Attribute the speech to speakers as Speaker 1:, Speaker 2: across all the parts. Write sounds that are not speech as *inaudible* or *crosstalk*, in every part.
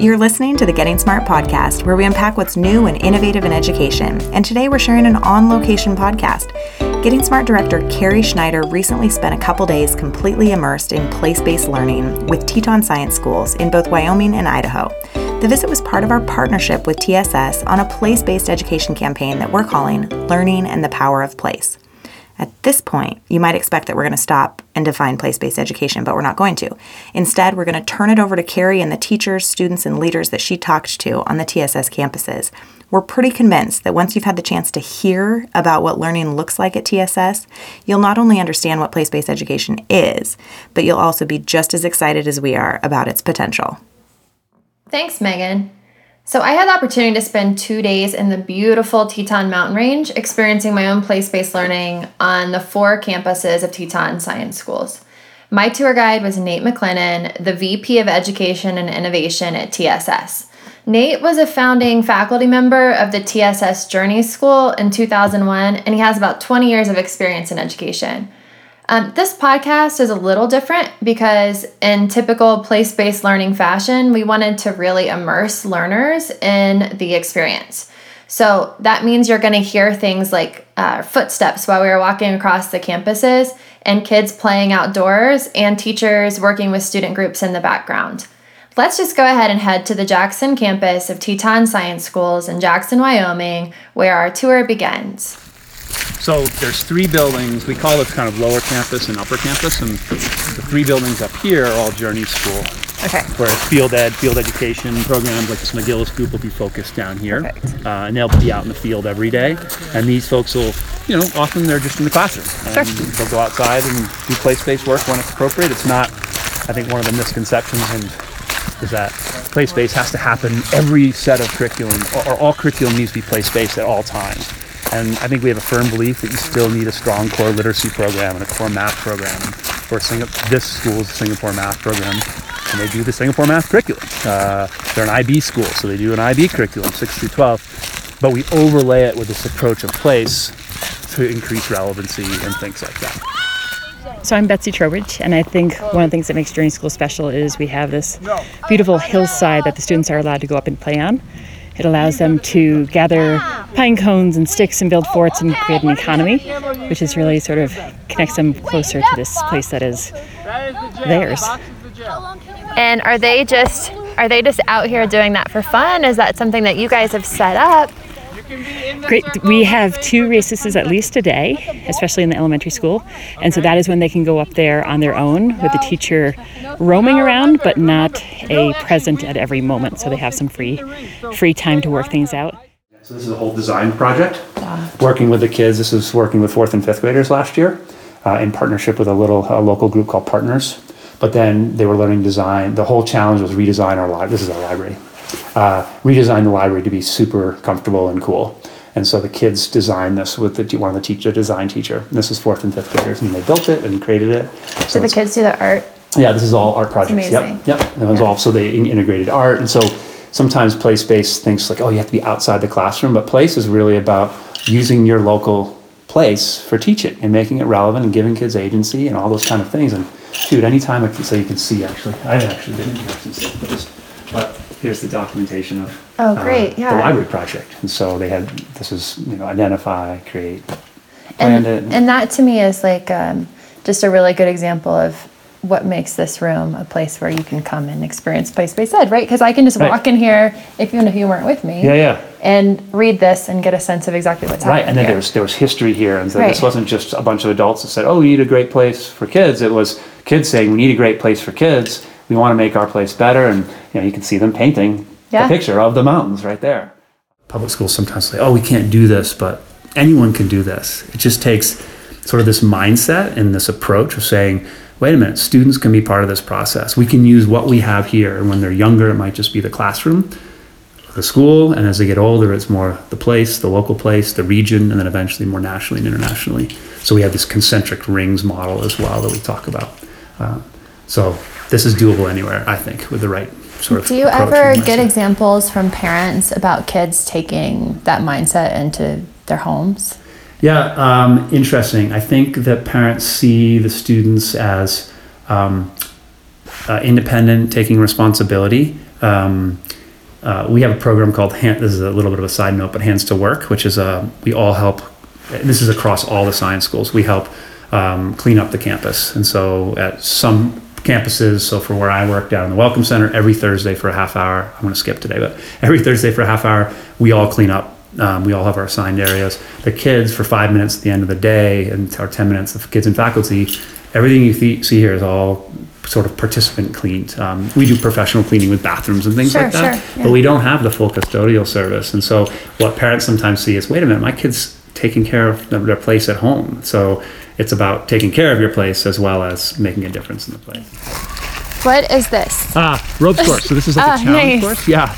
Speaker 1: You're listening to the Getting Smart podcast, where we unpack what's new and innovative in education. And today we're sharing an on location podcast. Getting Smart director Carri Schneider recently spent a couple days completely immersed in place based learning with Teton Science Schools in both Wyoming and Idaho. The visit was part of our partnership with TSS on a place based education campaign that we're calling Learning and the Power of Place. At this point, you might expect that we're going to stop and define place based education, but we're not going to. Instead, we're going to turn it over to Carri and the teachers, students, and leaders that she talked to on the TSS campuses. We're pretty convinced that once you've had the chance to hear about what learning looks like at TSS, you'll not only understand what place based education is, but you'll also be just as excited as we are about its potential.
Speaker 2: Thanks, Megan. So, I had the opportunity to spend two days in the beautiful Teton Mountain Range experiencing my own place based learning on the four campuses of Teton Science Schools. My tour guide was Nate McClellan, the VP of Education and Innovation at TSS. Nate was a founding faculty member of the TSS Journey School in 2001, and he has about 20 years of experience in education. Um, this podcast is a little different because, in typical place based learning fashion, we wanted to really immerse learners in the experience. So that means you're going to hear things like uh, footsteps while we were walking across the campuses, and kids playing outdoors, and teachers working with student groups in the background. Let's just go ahead and head to the Jackson campus of Teton Science Schools in Jackson, Wyoming, where our tour begins.
Speaker 3: So there's three buildings. We call it kind of lower campus and upper campus, and the three buildings up here are all Journey School.
Speaker 1: Okay.
Speaker 3: Whereas field ed, field education programs like this McGillis group will be focused down here, uh, and they'll be out in the field every day. And these folks will, you know, often they're just in the classroom. And
Speaker 1: Sure.
Speaker 3: They'll go outside and do place-based work when it's appropriate. It's not, I think, one of the misconceptions and is that place-based has to happen every set of curriculum, or, or all curriculum needs to be place-based at all times. And I think we have a firm belief that you still need a strong core literacy program and a core math program. For Singa- this school is a Singapore math program, and they do the Singapore math curriculum. Uh, they're an IB school, so they do an IB curriculum, 6 through 12. But we overlay it with this approach of place to increase relevancy and things like that.
Speaker 4: So I'm Betsy Trowbridge, and I think one of the things that makes Journey School special is we have this beautiful hillside that the students are allowed to go up and play on. It allows them to gather pine cones and sticks and build forts and create an economy, which is really sort of connects them closer to this place that is theirs.
Speaker 2: And are they just are they just out here doing that for fun? Is that something that you guys have set up?
Speaker 4: Great. We have two recesses at least a day, especially in the elementary school. And so that is when they can go up there on their own with the teacher roaming around, but not a present at every moment. So they have some free free time to work things out.
Speaker 3: So this is a whole design project. Working with the kids, this was working with fourth and fifth graders last year uh, in partnership with a little a local group called Partners. But then they were learning design. The whole challenge was redesign our library. This is our library. Uh, redesign the library to be super comfortable and cool. And so the kids designed this with the, one of the teacher, design teacher. And this is fourth and fifth graders, and they built it and created it. So
Speaker 2: Do the kids do the art?
Speaker 3: yeah, this is all art projects.
Speaker 2: amazing.
Speaker 3: Yep, yep. And it was all so they in- integrated art, and so sometimes place-based thinks like, oh, you have to be outside the classroom, but place is really about using your local place for teaching and making it relevant and giving kids agency and all those kind of things. And dude, anytime I can so you can see actually, I actually didn't actually see but, but here's the documentation of
Speaker 2: Oh, great, yeah.
Speaker 3: the library project. And so they had this is you know identify, create,
Speaker 2: And,
Speaker 3: it.
Speaker 2: and that to me is like um, just a really good example of what makes this room a place where you can come and experience place based ed, right? Because I can just
Speaker 3: Right.
Speaker 2: walk in here, if even if you weren't with me,
Speaker 3: yeah, yeah.
Speaker 2: and read this and get a sense of exactly what's
Speaker 3: Right,
Speaker 2: happening Right,
Speaker 3: and then
Speaker 2: here.
Speaker 3: there was there was history here, and so
Speaker 2: Right.
Speaker 3: this wasn't just a bunch of adults that said, "Oh, we need a great place for kids." It was kids saying, "We need a great place for kids. We want to make our place better." And you know, you can see them painting
Speaker 2: Yeah.
Speaker 3: the picture of the mountains right there. Public schools sometimes say, "Oh, we can't do this," but anyone can do this. It just takes sort of this mindset and this approach of saying, "Wait a minute, students can be part of this process. We can use what we have here." And when they're younger, it might just be the classroom the school, and as they get older, it's more the place, the local place, the region, and then eventually more nationally and internationally. So we have this concentric rings model as well that we talk about. Uh, so this is doable anywhere, I think, with the right sort of.
Speaker 2: Do you ever get examples from parents about kids taking that mindset into their homes?
Speaker 3: Yeah, um, interesting. I think that parents see the students as um, uh, independent, taking responsibility. Um, uh, we have a program called Hand, this is a little bit of a side note, but Hands to Work, which is uh, we all help. This is across all the science schools. We help um, clean up the campus, and so at some campuses. So for where I work down in the Welcome Center, every Thursday for a half hour. I'm going to skip today, but every Thursday for a half hour, we all clean up. Um, we all have our assigned areas. The kids for five minutes at the end of the day, and our ten minutes, of kids and faculty. Everything you th- see here is all sort of participant cleaned. Um, we do professional cleaning with bathrooms and things
Speaker 2: Sure,
Speaker 3: like that,
Speaker 2: sure, yeah.
Speaker 3: but we don't have the full custodial service. And so what parents sometimes see is, wait a minute, my kid's taking care of their- their place at home. So it's about taking care of your place as well as making a difference in the place.
Speaker 2: What is this?
Speaker 3: Ah, ropes course. So this is like *laughs*
Speaker 2: Ah,
Speaker 3: a challenge
Speaker 2: nice.
Speaker 3: course. Yeah.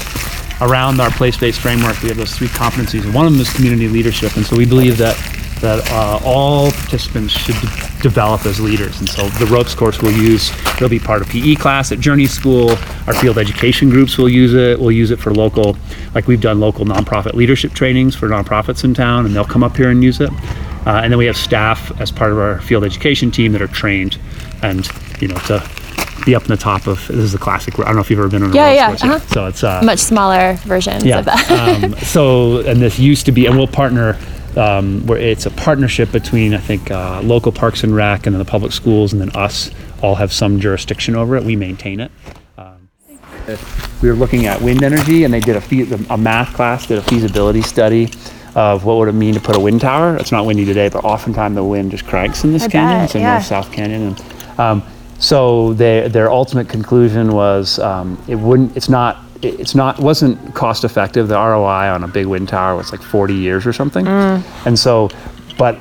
Speaker 3: Around our place-based framework, we have those three competencies. One of them is community leadership, and so we believe that that uh, all participants should de- develop as leaders. And so the ropes course we'll use. It'll be part of PE class at Journey School. Our field education groups will use it. We'll use it for local, like we've done local nonprofit leadership trainings for nonprofits in town, and they'll come up here and use it. Uh, and then we have staff as part of our field education team that are trained, and you know to be up in the top of this is the classic. I don't know if you've ever been on a
Speaker 2: Yeah, yeah, uh-huh.
Speaker 3: So it's uh,
Speaker 2: Much smaller versions
Speaker 3: yeah.
Speaker 2: of that.
Speaker 3: um, so and this used to be, and we'll partner. Um, where it's a partnership between I think uh, local parks and rec and then the public schools and then us all have some jurisdiction over it. We maintain it. Um, we were looking at wind energy, and they did a, fe- a math class did a feasibility study of what would it mean to put a wind tower. It's not windy today, but oftentimes the wind just cranks in this
Speaker 2: I
Speaker 3: canyon.
Speaker 2: bet,
Speaker 3: it's in
Speaker 2: yeah.
Speaker 3: North South Canyon, and um, so they, their ultimate conclusion was um, it wouldn't. It's not. It- It's not. wasn't cost effective. The ROI on a big wind tower was like 40 years or something, and so, but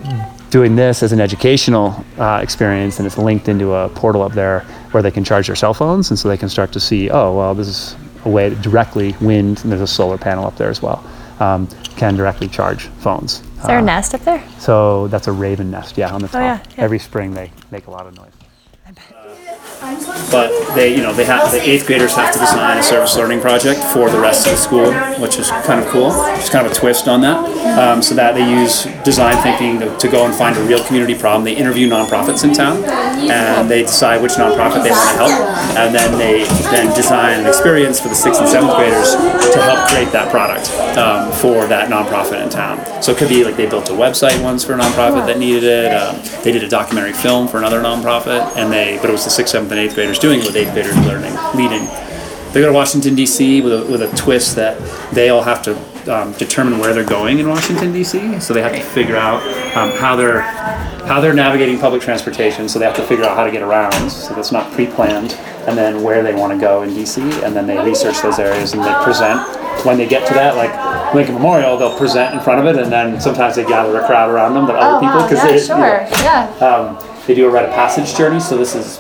Speaker 3: doing this as an educational uh, experience and it's linked into a portal up there where they can charge their cell phones and so they can start to see oh well this is a way to directly wind and there's a solar panel up there as well um, can directly charge phones
Speaker 2: Is there a
Speaker 3: Uh,
Speaker 2: nest up there?
Speaker 3: so that's a raven nest yeah on the top
Speaker 2: Oh, yeah, yeah.
Speaker 3: every spring they make a lot of noise but they, you know, they have the eighth graders have to design a service learning project for the rest of the school, which is kind of cool. It's kind of a twist on that. Um, so that they use design thinking to, to go and find a real community problem. They interview nonprofits in town, and they decide which nonprofit they want to help, and then they then design an experience for the sixth and seventh graders to help create that product um, for that nonprofit in town. So it could be like they built a website once for a nonprofit that needed it. Um, they did a documentary film for another nonprofit, and they but it was the sixth, seventh, and eighth graders doing with eighth graders learning, leading. They go to Washington D.C. with a, with a twist that they all have to um, determine where they're going in Washington D.C. So they have to figure out um, how they're how they're navigating public transportation. So they have to figure out how to get around. So that's not pre-planned, and then where they want to go in D.C. And then they research those areas and they present. When they get to that, like Lincoln Memorial, they'll present in front of it, and then sometimes they gather a crowd around them, but other people
Speaker 2: because yeah,
Speaker 3: they, you know,
Speaker 2: Yeah.
Speaker 3: um, they do a rite of passage journey, so this is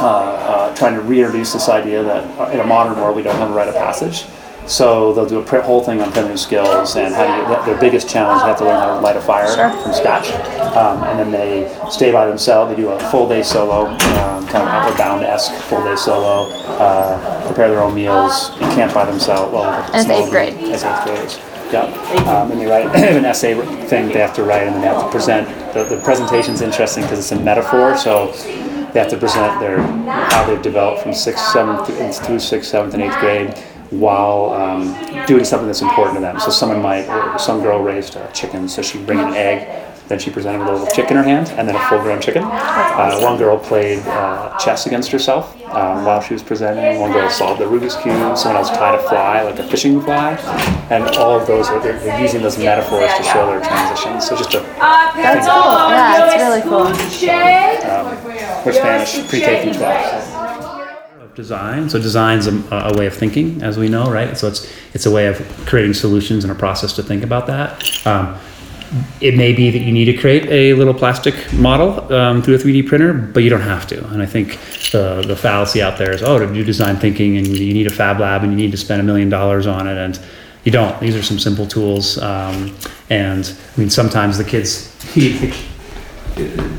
Speaker 3: uh, uh, trying to reintroduce this idea that uh, in a modern world we don't have a rite of passage. So they'll do a whole thing on primitive skills and how get their biggest challenge. They have to learn how to light a fire from scratch, um, and then they stay by themselves. They do a full day solo, um, kind of outward bound esque full day solo. Uh, prepare their own meals, and camp by themselves. Well,
Speaker 2: As eighth grade.
Speaker 3: As eighth graders. Yeah, um, and they write *clears throat* an essay thing they have to write, and then they have to present. The, the presentation's interesting because it's a metaphor, so they have to present their how they've developed from sixth, seventh, and through sixth, seventh, and eighth grade while um, doing something that's important to them. So someone might, or some girl raised a chicken, so she'd bring an egg. Then she presented with a little chicken in her hand, and then a full-grown chicken. Uh, one girl played uh, chess against herself um, while she was presenting. One girl solved the Rubik's cube. Someone else tied a fly, like a fishing fly. And all of those are they're, they're using those metaphors to show their transitions. So just a
Speaker 2: That's cool. Yeah, it's really cool.
Speaker 3: um, we're Spanish pre-K through 12. Of Design. So design's a, a way of thinking, as we know, right? So it's it's a way of creating solutions and a process to think about that. Um, it may be that you need to create a little plastic model um, through a 3D printer, but you don't have to. And I think the the fallacy out there is, oh, to do design thinking, and you need a fab lab, and you need to spend a million dollars on it, and you don't. These are some simple tools, um, and I mean sometimes the kids. *laughs*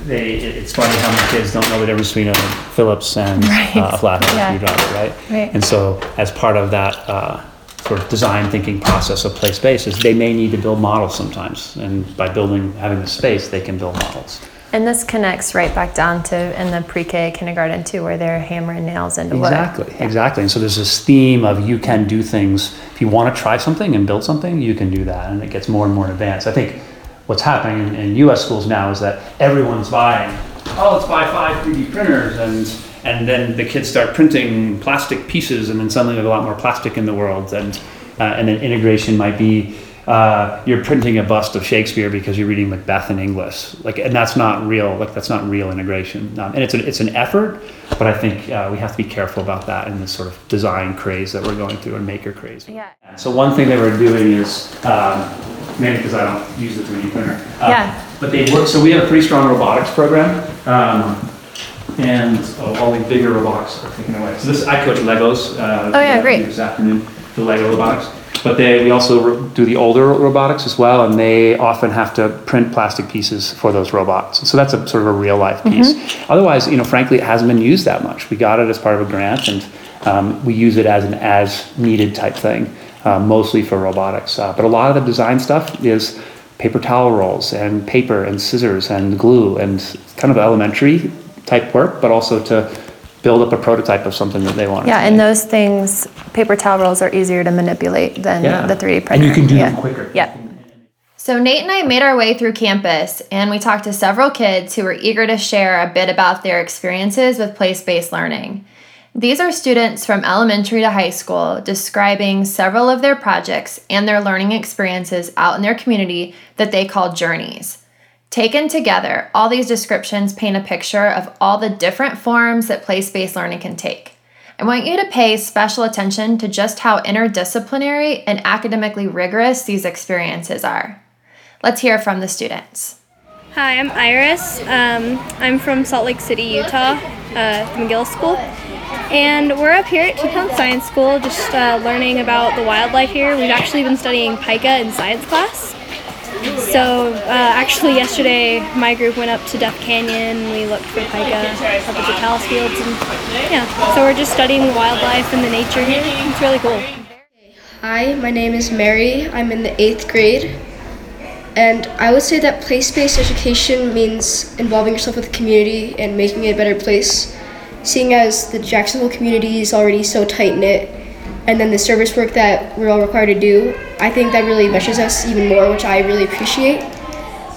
Speaker 3: They, it's funny how many kids don't know the difference between a Phillips and
Speaker 2: Right.
Speaker 3: uh, a flathead
Speaker 2: Yeah.
Speaker 3: screwdriver, right?
Speaker 2: Right.
Speaker 3: And so, as part of that uh, sort of design thinking process of play spaces, they may need to build models sometimes, and by building having the space, they can build models.
Speaker 2: And this connects right back down to in the pre-K kindergarten too, where they're hammering nails into wood.
Speaker 3: Exactly, exactly. And so there's this theme of you can do things. If you want to try something and build something, you can do that, and it gets more and more advanced. I think what's happening in, in U.S. schools now is that everyone's buying. Oh, let's buy five 3D printers, and and then the kids start printing plastic pieces, and then suddenly there's a lot more plastic in the world, and uh, and then integration might be uh, you're printing a bust of Shakespeare because you're reading Macbeth in English, like, and that's not real. Like, that's not real integration. Um, and it's an it's an effort, but I think uh, we have to be careful about that in this sort of design craze that we're going through and maker craze.
Speaker 2: Yeah.
Speaker 3: So one thing that we're doing is um, maybe because I don't use the 3D printer. uh,
Speaker 2: Yeah.
Speaker 3: But they work. So we have a pretty strong robotics program. Um, and all the bigger robotics are taken away. So this, I coach Legos. Uh,
Speaker 2: Oh, yeah, great.
Speaker 3: This afternoon, the Lego robotics. But they, we also ro- do the older robotics as well, and they often have to print plastic pieces for those robots. So that's a sort of a real life piece.
Speaker 2: Mm-hmm.
Speaker 3: Otherwise, you know, frankly, it hasn't been used that much. We got it as part of a grant, and um, we use it as an as needed type thing, uh, mostly for robotics. Uh, but a lot of the design stuff is paper towel rolls and paper and scissors and glue and kind of elementary type work, but also to build up a prototype of something that they want.
Speaker 2: Yeah, and those things, paper towel rolls are easier to manipulate than
Speaker 3: Yeah.
Speaker 2: the 3D printer.
Speaker 3: And you can do
Speaker 2: yeah.
Speaker 3: them quicker.
Speaker 2: Yeah. So Nate and I made our way through campus and we talked to several kids who were eager to share a bit about their experiences with place-based learning. These are students from elementary to high school describing several of their projects and their learning experiences out in their community that they call journeys. Taken together, all these descriptions paint a picture of all the different forms that place based learning can take. I want you to pay special attention to just how interdisciplinary and academically rigorous these experiences are. Let's hear from the students.
Speaker 5: Hi, I'm Iris. Um, I'm from Salt Lake City, Utah, uh, McGill School. And we're up here at Teton Science School just uh, learning about the wildlife here. We've actually been studying pika in science class. So, uh, actually, yesterday my group went up to Death Canyon. We looked for pika up at the talus fields. And yeah, so we're just studying the wildlife and the nature here. It's really cool.
Speaker 6: Hi, my name is Mary. I'm in the eighth grade. And I would say that place based education means involving yourself with the community and making it a better place. Seeing as the Jacksonville community is already so tight knit, and then the service work that we're all required to do, I think that really meshes us even more, which I really appreciate.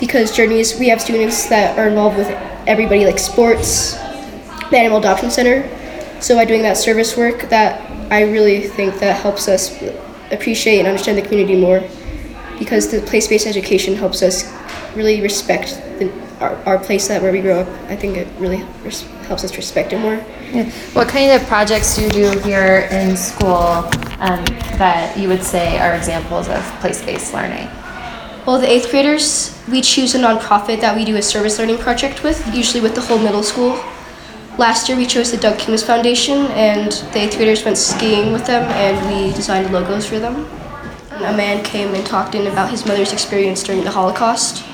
Speaker 6: Because Journeys, we have students that are involved with everybody, like sports, the Animal Adoption Center. So by doing that service work, that I really think that helps us appreciate and understand the community more because the place-based education helps us really respect the, our, our place that where we grow up. I think it really res- helps us respect it more.
Speaker 2: What kind of projects do you do here in school um, that you would say are examples of place based learning?
Speaker 6: Well, the eighth graders, we choose a nonprofit that we do a service learning project with, usually with the whole middle school. Last year, we chose the Doug Coombs Foundation, and the eighth graders went skiing with them, and we designed logos for them. A man came and talked in about his mother's experience during the Holocaust.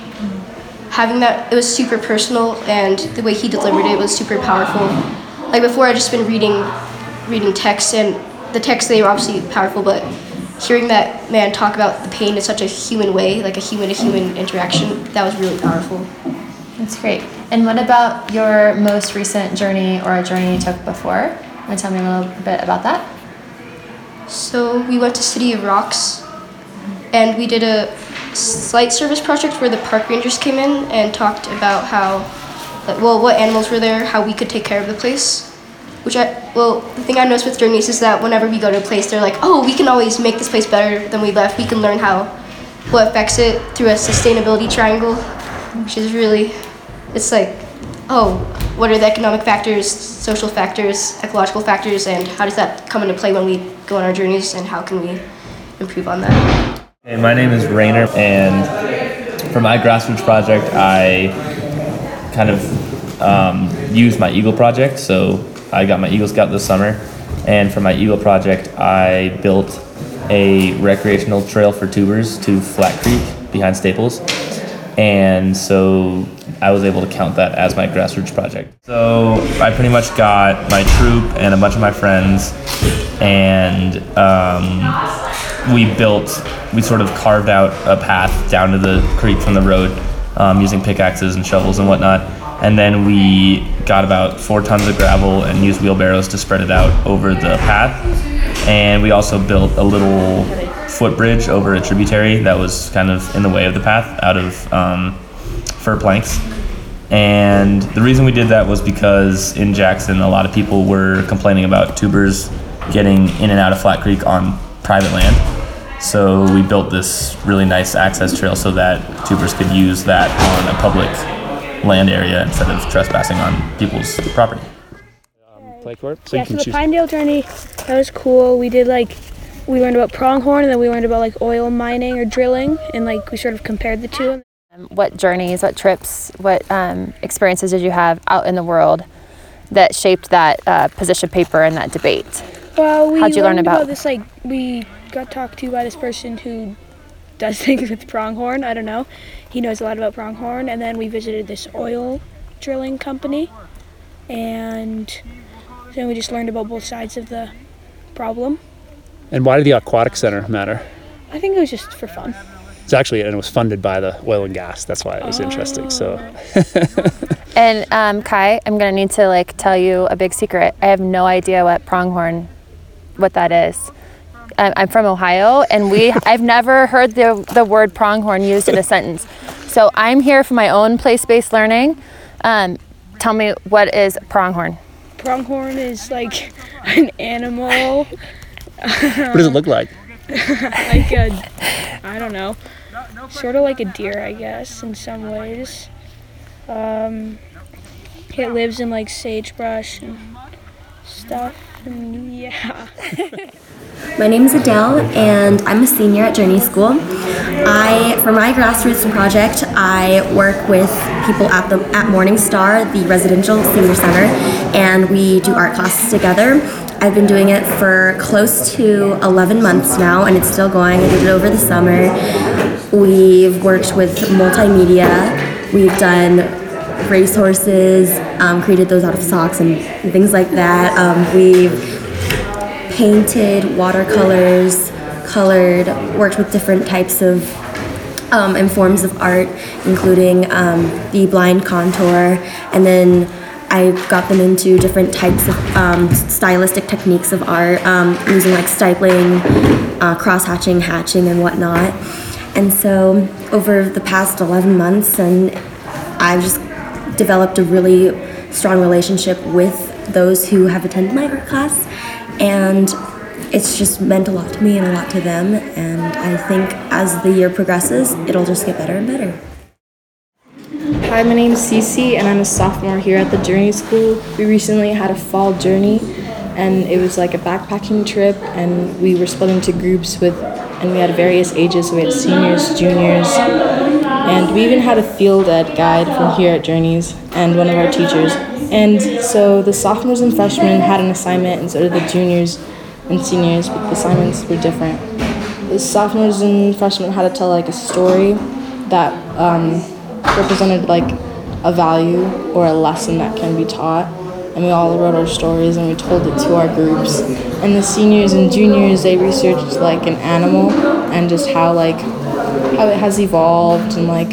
Speaker 6: Having that, it was super personal, and the way he delivered it was super powerful. Like before, I'd just been reading, reading texts, and the texts they were obviously powerful, but hearing that man talk about the pain in such a human way, like a human to human interaction, that was really powerful.
Speaker 2: That's great. And what about your most recent journey or a journey you took before? Want to tell me a little bit about that?
Speaker 6: So we went to City of Rocks, and we did a site service project where the park rangers came in and talked about how, like, well, what animals were there, how we could take care of the place. Which I, well, the thing I noticed with journeys is that whenever we go to a place, they're like, oh, we can always make this place better than we left. We can learn how, what affects it through a sustainability triangle, which is really, it's like, oh, what are the economic factors, social factors, ecological factors, and how does that come into play when we go on our journeys, and how can we improve on that?
Speaker 7: Hey, my name is Rainer, and for my grassroots project, I kind of um, used my Eagle project. So I got my Eagle Scout this summer, and for my Eagle project, I built a recreational trail for tubers to Flat Creek behind Staples. And so I was able to count that as my grassroots project. So I pretty much got my troop and a bunch of my friends, and um, we built, we sort of carved out a path down to the creek from the road um, using pickaxes and shovels and whatnot. And then we got about four tons of gravel and used wheelbarrows to spread it out over the path. And we also built a little footbridge over a tributary that was kind of in the way of the path out of um, fir planks. And the reason we did that was because in Jackson, a lot of people were complaining about tubers getting in and out of Flat Creek on private land. So we built this really nice access trail so that tubers could use that on a public land area instead of trespassing on people's property.
Speaker 3: Play court. So
Speaker 8: yeah,
Speaker 3: you can
Speaker 8: so the
Speaker 3: choose.
Speaker 8: Pinedale journey, that was cool. We did like, we learned about pronghorn and then we learned about like oil mining or drilling and like we sort of compared the two.
Speaker 2: What journeys, what trips, what um, experiences did you have out in the world that shaped that uh, position paper and that debate?
Speaker 8: Well, we
Speaker 2: How'd you learn
Speaker 8: learned
Speaker 2: about-
Speaker 8: this like, we got talked to by this person who does *laughs* things with pronghorn. I don't know. He knows a lot about pronghorn. And then we visited this oil drilling company and then we just learned about both sides of the problem.
Speaker 3: And why did the aquatic center matter?
Speaker 8: I think it was just for fun.
Speaker 3: It's actually and it was funded by the oil and gas. That's why it was interesting. So *laughs*
Speaker 2: And um, Kai, I'm gonna need to like tell you a big secret. I have no idea what pronghorn, what that is. I'm, I'm from Ohio, and we *laughs* I've never heard the the word pronghorn used in a sentence. So I'm here for my own place-based learning. Um, tell me what is pronghorn?
Speaker 8: Pronghorn is like *laughs* an animal,
Speaker 3: what does it look like? *laughs*
Speaker 8: like a, I don't know, sort of like a deer, I guess, in some ways. Um, it lives in like sagebrush and stuff, and yeah. *laughs*
Speaker 9: My name is Adele, and I'm a senior at Journey School. I, for my grassroots project, I work with people at the at Morning Star, the residential senior center, and we do art classes together. I've been doing it for close to 11 months now, and it's still going. I did it over the summer. We've worked with multimedia. We've done racehorses, um, created those out of socks and things like that. Um, we've painted watercolors, colored, worked with different types of um, and forms of art, including um, the blind contour, and then I got them into different types of um, stylistic techniques of art, um, using like stippling, uh, cross hatching, hatching, and whatnot. And so over the past 11 months, and I've just developed a really strong relationship with those who have attended my art class, and it's just meant a lot to me and a lot to them. And I think as the year progresses, it'll just get better and better.
Speaker 10: Hi, my name is Cece, and I'm a sophomore here at the Journey School. We recently had a fall journey, and it was like a backpacking trip, and we were split into groups with, and we had various ages. We had seniors, juniors, and we even had a field ed guide from here at Journeys and one of our teachers. And so the sophomores and freshmen had an assignment, and so did the juniors and seniors, but the assignments were different. The sophomores and freshmen had to tell like a story that um, represented like a value or a lesson that can be taught. And we all wrote our stories and we told it to our groups. And the seniors and juniors they researched like an animal and just how like how it has evolved and like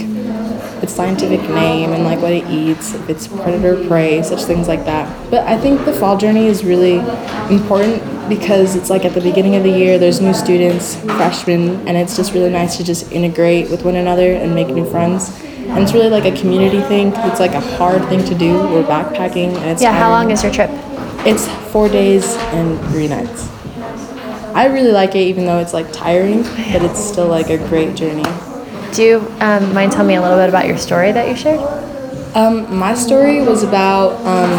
Speaker 10: its scientific name and like what it eats, if it's predator prey, such things like that. But I think the fall journey is really important because it's like at the beginning of the year there's new students, freshmen, and it's just really nice to just integrate with one another and make new friends. And it's really like a community thing. It's like a hard thing to do. We're backpacking and it's
Speaker 2: Yeah, how long is your trip?
Speaker 10: It's four days and three nights. I really like it even though it's like tiring, but it's still like a great journey.
Speaker 2: Do you um, mind telling me a little bit about your story that you shared?
Speaker 10: Um, my story was about um,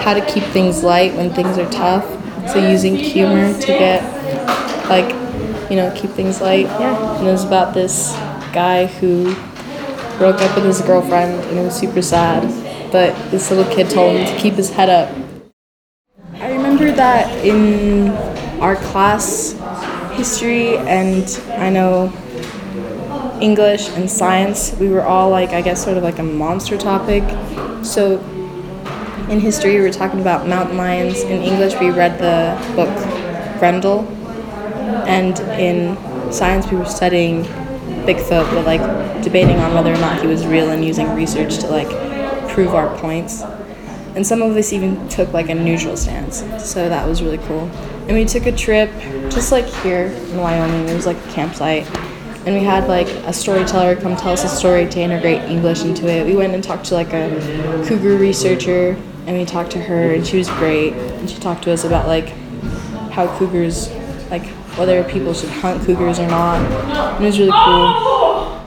Speaker 10: how to keep things light when things are tough. So using humor to get, like, you know, keep things light. Yeah. And it was about this guy who broke up with his girlfriend and it was super sad. But this little kid told him to keep his head up. I remember that in our class history and I know English and science, we were all like, I guess, sort of like a monster topic. So in history, we were talking about mountain lions. In English, we read the book Grendel. And in science, we were studying Bigfoot, but like debating on whether or not he was real and using research to like prove our points. And some of us even took like a neutral stance, so that was really cool. And we took a trip just like here in Wyoming. It was like a campsite, and we had like a storyteller come tell us a story to integrate English into it. We went and talked to like a cougar researcher, and we talked to her, and she was great. And she talked to us about like how cougars, like whether people should hunt cougars or not. And it was really cool.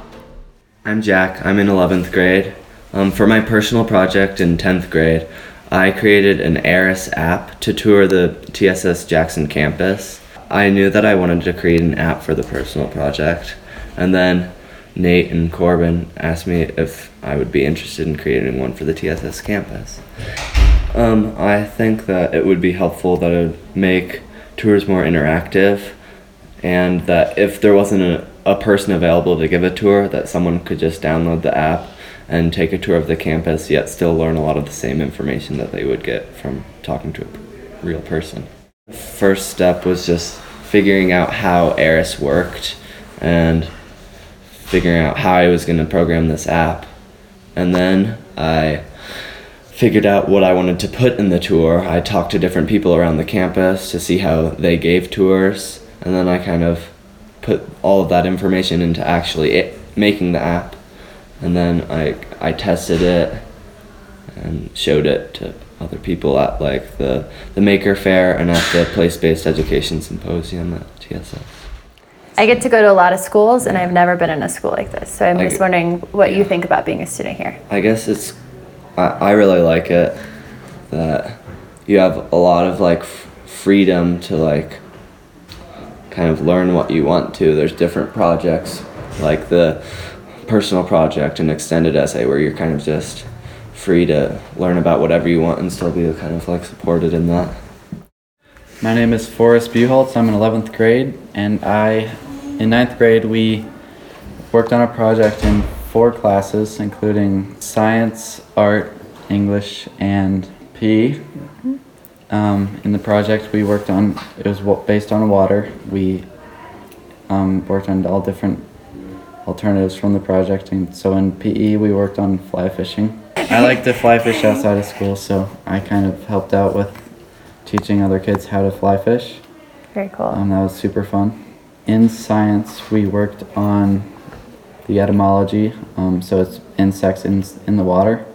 Speaker 11: I'm Jack. I'm in 11th grade. Um, for my personal project in 10th grade, I created an ARIS app to tour the TSS Jackson campus. I knew that I wanted to create an app for the personal project, and then Nate and Corbin asked me if I would be interested in creating one for the TSS campus. Um, I think that it would be helpful that it would make tours more interactive, and that if there wasn't a, a person available to give a tour, that someone could just download the app and take a tour of the campus, yet still learn a lot of the same information that they would get from talking to a real person. The First step was just figuring out how ARIS worked and figuring out how I was going to program this app. And then I figured out what I wanted to put in the tour. I talked to different people around the campus to see how they gave tours, and then I kind of put all of that information into actually it, making the app. And then I I tested it and showed it to other people at like the the Maker Fair and at the Place-Based Education Symposium at TSS.
Speaker 2: I get to go to a lot of schools, and I've never been in a school like this. So I'm
Speaker 11: I
Speaker 2: just wondering what you think about being a student here.
Speaker 11: I guess it's I, I really like it that you have a lot of like f- freedom to like kind of learn what you want to. There's different projects like the personal project and extended essay where you're kind of just free to learn about whatever you want and still be kind of like supported in that.
Speaker 12: My name is Forrest Buholtz. I'm in 11th grade, and I, in 9th grade, we worked on a project in four classes, including science, art, English, and PE. Um, in the project, we worked on it was based on water. We um, worked on all different alternatives from the project, and so in PE, we worked on fly fishing. I like to fly fish outside of school, so I kind of helped out with teaching other kids how to fly fish.
Speaker 2: Very cool.
Speaker 12: Um, that was super fun. In science, we worked on the etymology, um, so it's insects in, in the water.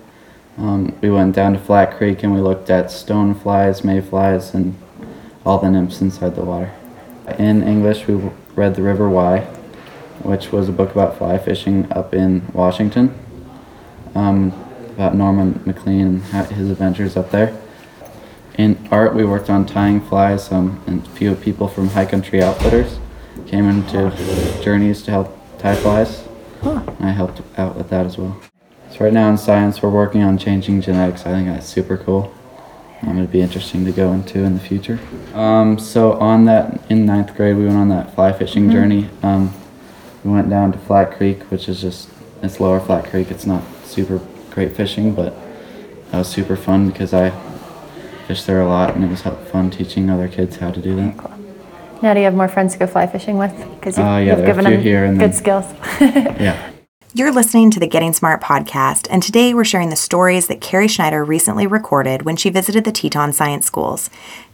Speaker 12: Um, we went down to Flat Creek and we looked at stoneflies, mayflies, and all the nymphs inside the water. In English, we read The River Why, which was a book about fly fishing up in Washington, um, about Norman Maclean and his adventures up there. In art, we worked on tying flies, um, and a few people from High Country Outfitters came into Journeys to help tie flies. And I helped out with that as well. So right now in science, we're working on changing genetics. I think that's super cool. Um, it'd be interesting to go into in the future. Um, so on that, in ninth grade, we went on that fly fishing
Speaker 2: Mhm.
Speaker 12: journey. Um, we went down to Flat Creek, which is just it's lower Flat Creek. It's not super great fishing, but that was super fun because I fished there a lot, and it was fun teaching other kids how to do that. Cool.
Speaker 2: Now, do you have more friends to go fly fishing with? Because you've,
Speaker 12: Uh, yeah,
Speaker 2: you've
Speaker 12: there are a
Speaker 2: given them
Speaker 12: here and
Speaker 2: good
Speaker 12: then-
Speaker 2: skills. *laughs*
Speaker 12: Yeah. *laughs*
Speaker 1: You're listening to the Getting Smart podcast, and today we're sharing the stories that Carri Schneider recently recorded when she visited the Teton Science Schools.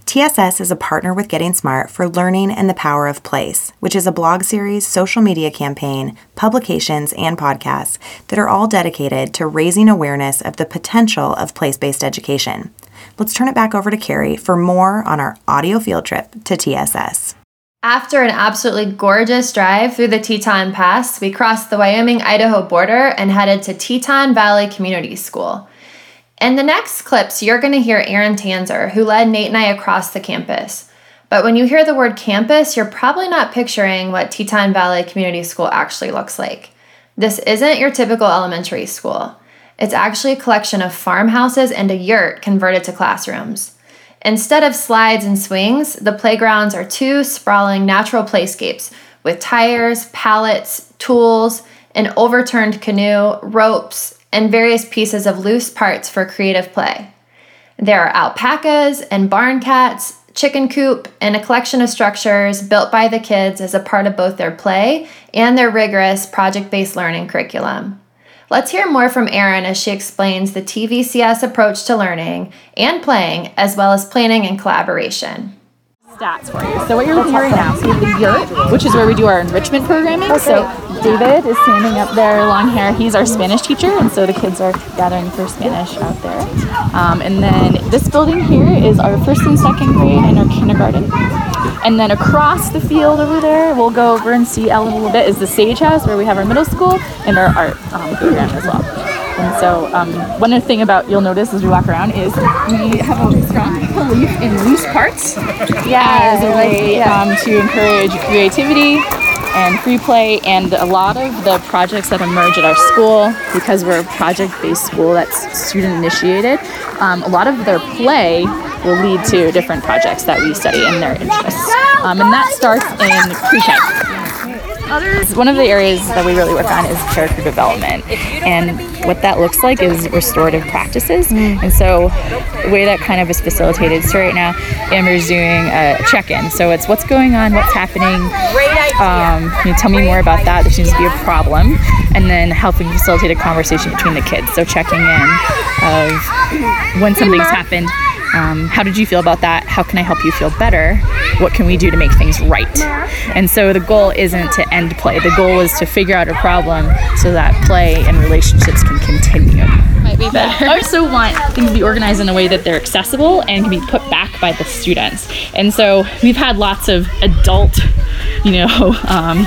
Speaker 1: TSS is a partner with Getting Smart for Learning and the Power of Place, which is a blog series, social media campaign, publications, and podcasts that are all dedicated to raising awareness of the potential of place based education. Let's turn it back over to Carri for more on our audio field trip to TSS.
Speaker 2: After an absolutely gorgeous drive through the Teton Pass, we crossed the Wyoming Idaho border and headed to Teton Valley Community School. In the next clips, you're going to hear Erin Tanzer, who led Nate and I across the campus. But when you hear the word campus, you're probably not picturing what Teton Valley Community School actually looks like. This isn't your typical elementary school. It's actually a collection of farmhouses and a yurt converted to classrooms. Instead of slides and swings, the playgrounds are two sprawling natural playscapes with tires, pallets, tools, an overturned canoe, ropes, and various pieces of loose parts for creative play. There are alpacas and barn cats, chicken coop, and a collection of structures built by the kids as a part of both their play and their rigorous project based learning curriculum. Let's hear more from Erin as she explains the TVCS approach to learning and playing, as well as planning and collaboration
Speaker 13: stats for you. So what you're looking at right now, so we have the yurt, which is where we do our enrichment programming. So David is standing up there, long hair. He's our Spanish teacher, and so the kids are gathering for Spanish out there. Um, and then this building here is our first and second grade and our kindergarten. And then across the field over there, we'll go over and see Ellen a little bit, is the Sage House where we have our middle school and our art um, program as well. And so, um, one other thing about you'll notice as we walk around is we have a strong belief in loose parts. Yeah, as a way
Speaker 10: yeah.
Speaker 13: um, to encourage creativity and free play. And a lot of the projects that emerge at our school, because we're a project-based school that's student-initiated, um, a lot of their play will lead to different projects that we study in their interests. Um, and that starts in pre-K. One of the areas that we really work on is character development. And what that looks like is restorative practices. And so the way that kind of is facilitated, so right now Amber's doing a check-in. So it's what's going on, what's happening. Um, can you tell me more about that? There seems to be a problem. And then helping facilitate a conversation between the kids. So checking in of when something's happened, um, how did you feel about that? How can I help you feel better? What can we do to make things right? And so the goal isn't to end play. The goal is to figure out a problem so that play and relationships can continue.
Speaker 10: Might be better.
Speaker 13: I also want things to be organized in a way that they're accessible and can be put back by the students. And so we've had lots of adult, you know, *laughs* um,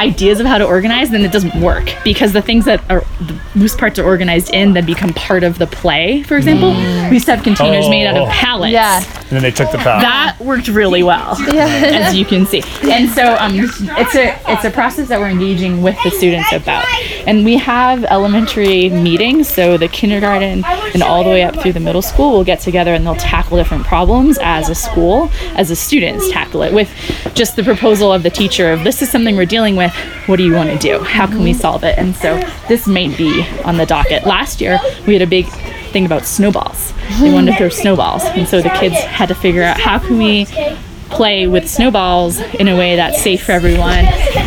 Speaker 13: ideas of how to organize, then it doesn't work because the things that are the loose parts are organized in then become part of the play. For example, we used to have containers made out of
Speaker 3: Oh.
Speaker 13: pallets.
Speaker 2: Yeah.
Speaker 3: And then they took the power.
Speaker 13: That worked really well,
Speaker 2: Yeah.
Speaker 13: as you can see. And so um, it's a it's a process that we're engaging with the students about. And we have elementary meetings, so the kindergarten and all the way up through the middle school will get together and they'll tackle different problems as a school, as the students tackle it with just the proposal of the teacher of this is something we're dealing with. What do you want to do? How can we solve it? And so this may be on the docket. Last year we had a big thing about snowballs. They wanted to throw snowballs, and so the kids had to figure out how can we play with snowballs in a way that's safe for everyone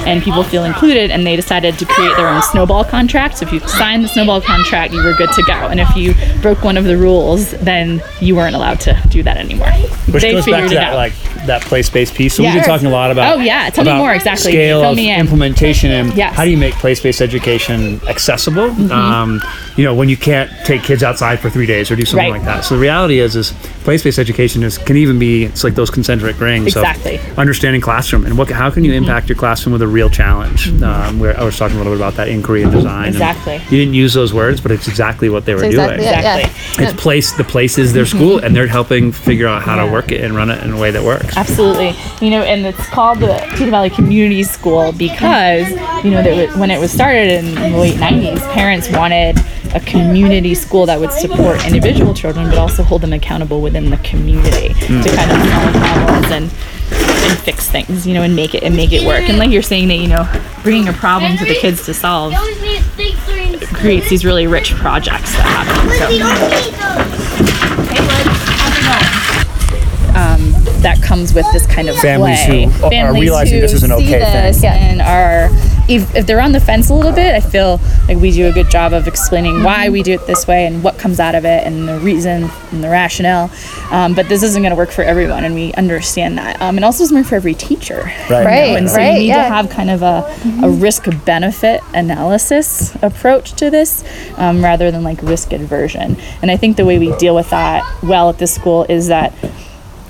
Speaker 13: and people feel included and they decided to create their own snowball contract so if you signed the snowball contract you were good to go and if you broke one of the rules then you weren't allowed to do that anymore
Speaker 3: Which
Speaker 13: they
Speaker 3: goes back to that
Speaker 13: out
Speaker 3: like that place-based piece. So
Speaker 13: Yeah.
Speaker 3: we've been talking a lot about.
Speaker 13: Oh, yeah. Tell me more, exactly.
Speaker 3: Scale
Speaker 13: Fill
Speaker 3: of
Speaker 13: me
Speaker 3: implementation and
Speaker 13: Yes.
Speaker 3: how do you make place-based education accessible?
Speaker 13: Mm-hmm.
Speaker 3: Um, you know, when you can't take kids outside for three days or do something
Speaker 13: Right.
Speaker 3: like that. So the reality is, is place-based education is can even be it's like those concentric rings. Of
Speaker 13: Exactly. Mm-hmm.
Speaker 3: understanding classroom and what how can you impact your classroom with a real challenge? Um, where I was talking a little bit about that inquiry and design. and
Speaker 13: Exactly.
Speaker 3: you didn't use those words, but it's exactly what they were
Speaker 2: exactly
Speaker 3: doing.
Speaker 2: it, yeah.
Speaker 13: Exactly.
Speaker 3: It's place. The place is their school, and they're helping figure out how to work it and run it in a way that works.
Speaker 13: Absolutely. You know, and it's called the Teton Valley Community School because, you know, there was, when it was started in the late 90s, parents wanted a community school that would support individual children but also hold them accountable within the community to kind of solve problems and and fix things, you know, and make it and make it work. And like you're saying that, you know, bringing a problem to the kids to solve creates these really rich projects that happen. So um, that comes with this kind of
Speaker 3: Families
Speaker 13: play.
Speaker 3: who are realizing
Speaker 13: who
Speaker 3: this is an okay thing.
Speaker 13: and are if, if they're on the fence a little bit, I feel like we do a good job of explaining why we do it this way and what comes out of it and the reason and the rationale. Um, but this isn't going to work for everyone, and we understand that. Um, it also doesn't work for every teacher.
Speaker 3: Right.
Speaker 13: you know,
Speaker 2: Right,
Speaker 13: And so
Speaker 2: right,
Speaker 13: you need
Speaker 2: yeah.
Speaker 13: to have kind of a, a risk benefit analysis approach to this um, rather than like risk aversion. And I think the way we deal with that well at this school is that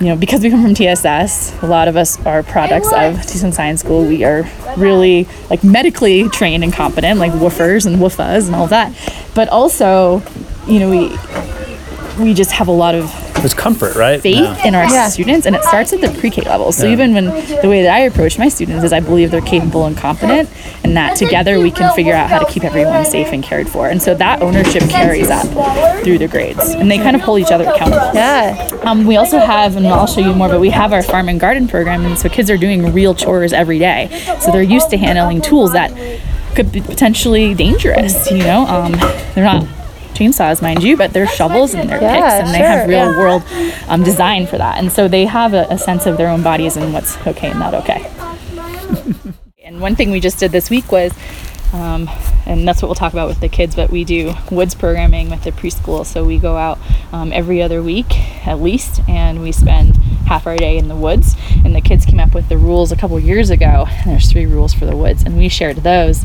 Speaker 13: you know, because we come from TSS, a lot of us are products of TSN Science School. We are really like medically trained and competent, like WFRs and WFAs and all that. But also, you know, we we just have a lot of
Speaker 3: There's comfort, right?
Speaker 13: faith
Speaker 3: Yeah.
Speaker 13: in our students, and it starts at the pre-K level. So
Speaker 3: Yeah.
Speaker 13: even when the way that I approach my students is, I believe they're capable and competent, and that together we can figure out how to keep everyone safe and cared for. And so that ownership carries up through the grades, and they kind of hold each other accountable.
Speaker 2: Yeah.
Speaker 13: Um, we also have, and I'll show you more, but we have our farm and garden program, and so kids are doing real chores every day. So they're used to handling tools that could be potentially dangerous. You know, um, they're not chainsaws, mind you, but they're shovels and they're
Speaker 2: Yeah,
Speaker 13: picks, and they have real
Speaker 2: yeah.
Speaker 13: world um, design for that. And so they have a, a sense of their own bodies and what's okay and not okay. *laughs* and one thing we just did this week was, um, and that's what we'll talk about with the kids, but we do woods programming with the preschool. So we go out um, every other week at least, and we spend half our day in the woods. And the kids came up with the rules a couple years ago. And there's three rules for the woods, and we shared those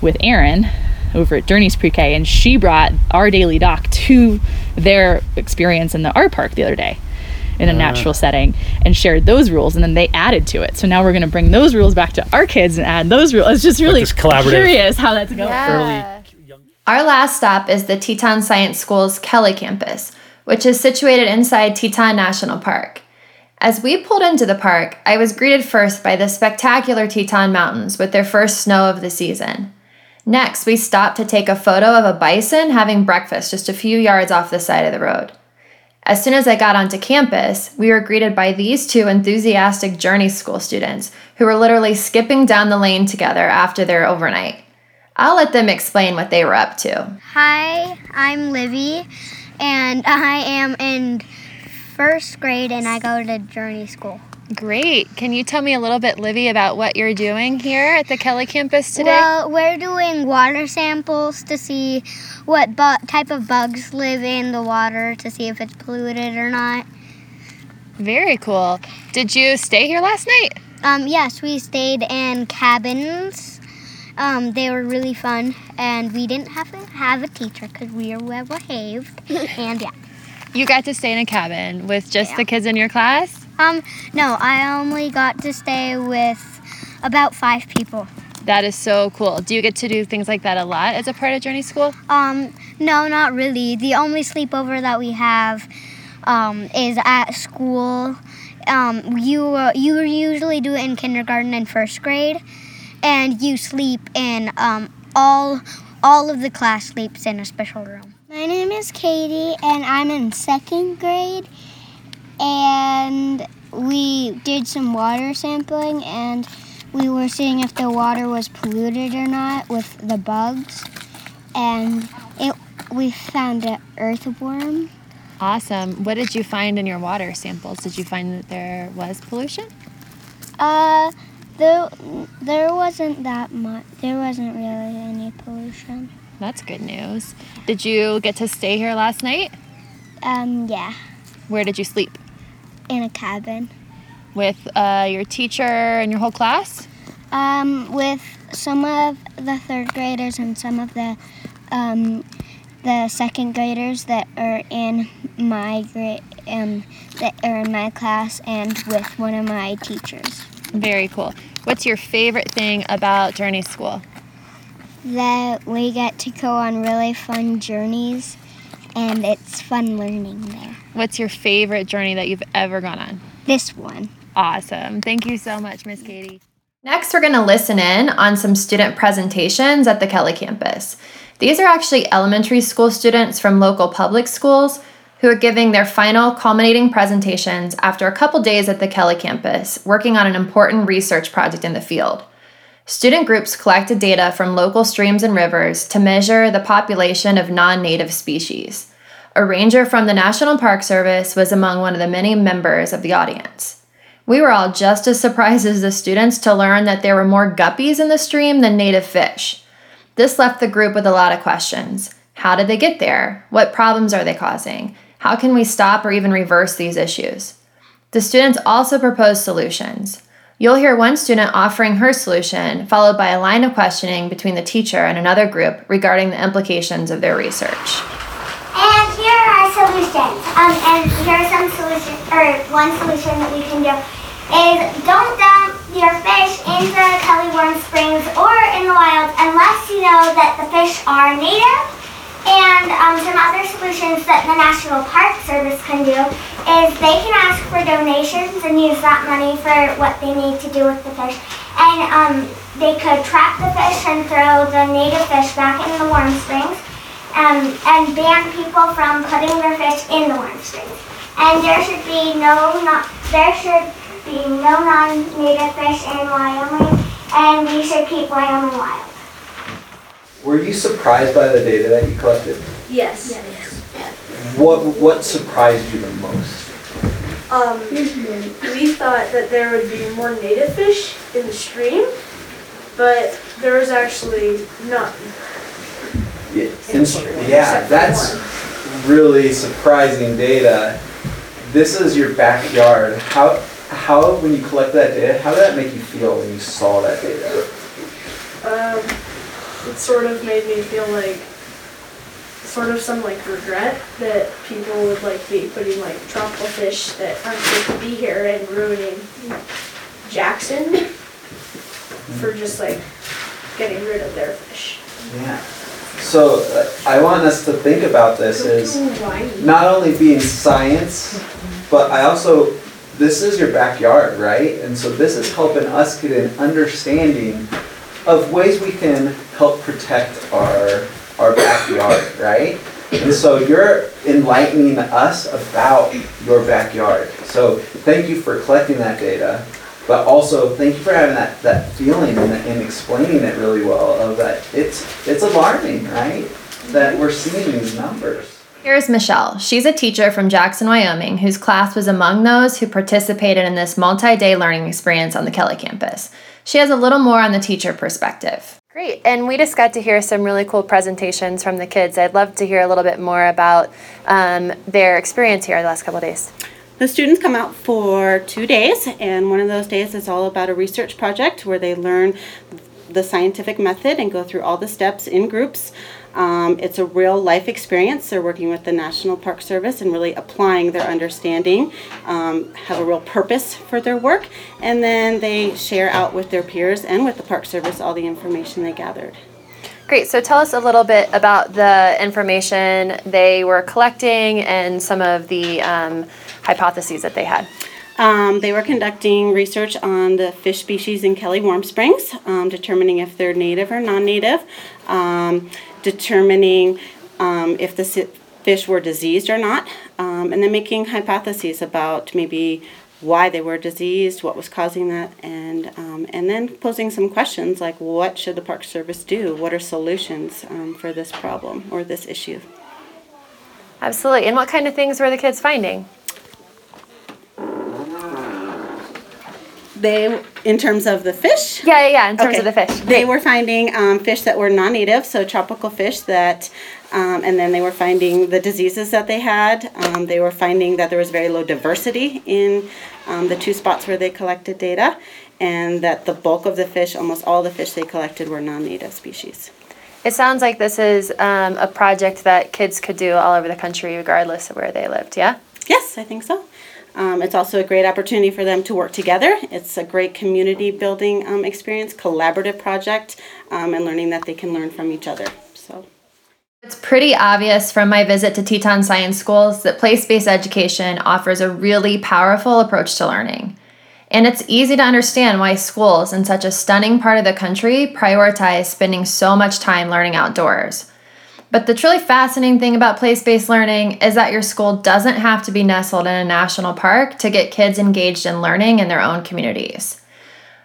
Speaker 13: with Erin over at Journeys Pre-K, and she brought our daily doc to their experience in the art park the other day in a
Speaker 3: Ah.
Speaker 13: natural setting and shared those rules and then they added to it so now we're going to bring those rules back to our kids and add those rules it's just really
Speaker 3: this collaborative-
Speaker 13: curious how that's going
Speaker 2: Our last stop is the Teton Science School's Kelly campus, which is situated inside Teton National Park. As we pulled into the park, I was greeted first by the spectacular Teton Mountains with their first snow of the season. Next, we stopped to take a photo of a bison having breakfast just a few yards off the side of the road. As soon as I got onto campus, we were greeted by these two enthusiastic Journey School students who were literally skipping down the lane together after their overnight. I'll let them explain what they were up to.
Speaker 14: Hi, I'm Livy, and I am in first grade and I go to Journey School.
Speaker 2: Great. Can you tell me a little bit, Livy, about what you're doing here at the Kelly campus today?
Speaker 14: Well, we're doing water samples to see what bu- type of bugs live in the water to see if it's polluted or not.
Speaker 2: Very cool. Did you stay here last night?
Speaker 14: Um, yes, we stayed in cabins. Um, they were really fun, and we didn't have to have a teacher because we were well behaved. *laughs* and yeah.
Speaker 2: You got to stay in a cabin with just the kids in your class?
Speaker 14: Um, no, I only got to stay with about five people.
Speaker 2: That is so cool. Do you get to do things like that a lot as a part of Journey School?
Speaker 14: Um, no, not really. The only sleepover that we have um, is at school. Um, you uh, you usually do it in kindergarten and first grade, and you sleep in um, all all of the class sleeps in a special room.
Speaker 15: My name is Katie, and I'm in second grade. And we did some water sampling, and we were seeing if the water was polluted or not with the bugs. And it, we found an earthworm.
Speaker 2: Awesome. What did you find in your water samples? Did you find that there was pollution?
Speaker 15: Uh, there, there wasn't that much. There wasn't really any pollution.
Speaker 2: That's good news. Did you get to stay here last night?
Speaker 15: Um, yeah,
Speaker 2: Where did you sleep?
Speaker 15: In a cabin.
Speaker 2: With uh, your teacher and your whole class?
Speaker 15: Um, with some of the third graders and some of the um, the second graders that are in my grade um, that are in my class and with one of my teachers.
Speaker 2: Very cool. What's your favorite thing about Journey School?
Speaker 15: That we get to go on really fun journeys and it's fun learning there.
Speaker 2: What's your favorite journey that you've ever gone on?
Speaker 15: This one.
Speaker 2: Awesome. Thank you so much, Miss Katie. Next, we're going to listen in on some student presentations at the Kelly campus. These are actually elementary school students from local public schools who are giving their final culminating presentations after a couple days at the Kelly campus, working on an important research project in the field. Student groups collected data from local streams and rivers to measure the population of non native species. A ranger from the National Park Service was among one of the many members of the audience. We were all just as surprised as the students to learn that there were more guppies in the stream than native fish. This left the group with a lot of questions. How did they get there? What problems are they causing? How can we stop or even reverse these issues? The students also proposed solutions. You'll hear one student offering her solution, followed by a line of questioning between the teacher and another group regarding the implications of their research.
Speaker 15: And here are solutions. Um, and here are some solutions, or one solution that we can do is don't dump your fish into Kelly Warm Springs or in the wild unless you know that the fish are native. And um, some other solutions that the National Park Service can do is they can ask for donations and use that money for what they need to do with the fish. And um, they could trap the fish and throw the native fish back in the warm springs um, and ban people from putting their fish in the warm springs. And there should be no not there should be no non-native fish in Wyoming, and we should keep Wyoming wild.
Speaker 16: Were you surprised by the data that you collected?
Speaker 17: Yes.
Speaker 16: What what surprised you the most?
Speaker 17: Um, we thought that there would be more native fish in the stream, but there was actually none.
Speaker 16: Yeah, yeah that's really surprising data. This is your backyard. How how when you collect that data, how did that make you feel when you saw that data?
Speaker 17: Um, it sort of made me feel like sort of some like regret that people would like be putting like tropical fish that aren't supposed to be here and ruining Jackson for just like getting rid of their fish.
Speaker 16: Yeah. So I want us to think about this as not only being science, but I also this is your backyard, right? And so this is helping us get an understanding of ways we can help protect our our backyard, right? And so you're enlightening us about your backyard. So thank you for collecting that data, but also thank you for having that, that feeling and, and explaining it really well of that it's it's alarming, right? That we're seeing these numbers.
Speaker 2: Here's Michelle. She's a teacher from Jackson, Wyoming, whose class was among those who participated in this multi day learning experience on the Kelly campus. She has a little more on the teacher perspective. Great, and we just got to hear some really cool presentations from the kids. I'd love to hear a little bit more about um, their experience here the last couple of days.
Speaker 18: The students come out for two days, and one of those days is all about a research project where they learn the scientific method and go through all the steps in groups. Um, it's a real life experience. They're working with the National Park Service and really applying their understanding, um, have a real purpose for their work, and then they share out with their peers and with the Park Service all the information they gathered.
Speaker 2: Great, so tell us a little bit about the information they were collecting and some of the um, hypotheses that they had.
Speaker 18: Um, they were conducting research on the fish species in Kelly Warm Springs, um, determining if they're native or non native. Um, determining um, if the fish were diseased or not, um, and then making hypotheses about maybe why they were diseased, what was causing that, and um, and then posing some questions like what should the Park Service do? What are solutions um, for this problem or this issue?
Speaker 2: Absolutely. And what kind of things were the kids finding?
Speaker 18: They, in terms of the fish.
Speaker 2: Yeah, yeah, yeah. In terms okay. of the fish,
Speaker 18: they were finding um, fish that were non-native, so tropical fish that, um, and then they were finding the diseases that they had. Um, they were finding that there was very low diversity in um, the two spots where they collected data, and that the bulk of the fish, almost all the fish they collected, were non-native species.
Speaker 2: It sounds like this is um, a project that kids could do all over the country, regardless of where they lived. Yeah.
Speaker 18: Yes, I think so. Um, it's also a great opportunity for them to work together. It's a great community building um, experience, collaborative project, um, and learning that they can learn from each other. So.
Speaker 2: It's pretty obvious from my visit to Teton Science Schools that place based education offers a really powerful approach to learning. And it's easy to understand why schools in such a stunning part of the country prioritize spending so much time learning outdoors. But the truly fascinating thing about place based learning is that your school doesn't have to be nestled in a national park to get kids engaged in learning in their own communities.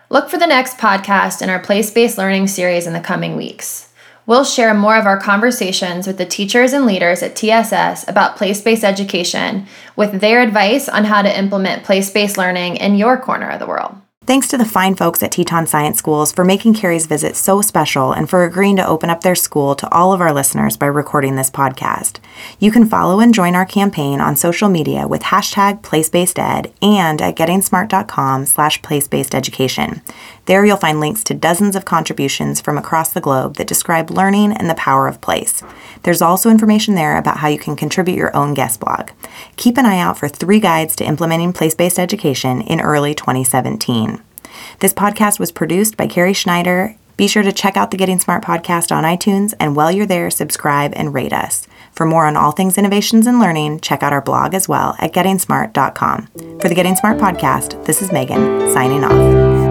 Speaker 2: Look for the next podcast in our place based learning series in the coming weeks. We'll share more of our conversations with the teachers and leaders at TSS about place based education with their advice on how to implement place based learning in your corner of the world.
Speaker 1: Thanks to the fine folks at Teton Science Schools for making Carri's visit so special and for agreeing to open up their school to all of our listeners by recording this podcast. You can follow and join our campaign on social media with hashtag PlaceBasedEd and at gettingsmart.com slash placebasededucation. There you'll find links to dozens of contributions from across the globe that describe learning and the power of place. There's also information there about how you can contribute your own guest blog. Keep an eye out for three guides to implementing place-based education in early 2017. This podcast was produced by Carri Schneider. Be sure to check out the Getting Smart podcast on iTunes, and while you're there, subscribe and rate us. For more on all things innovations and learning, check out our blog as well at gettingsmart.com. For the Getting Smart podcast, this is Megan, signing off.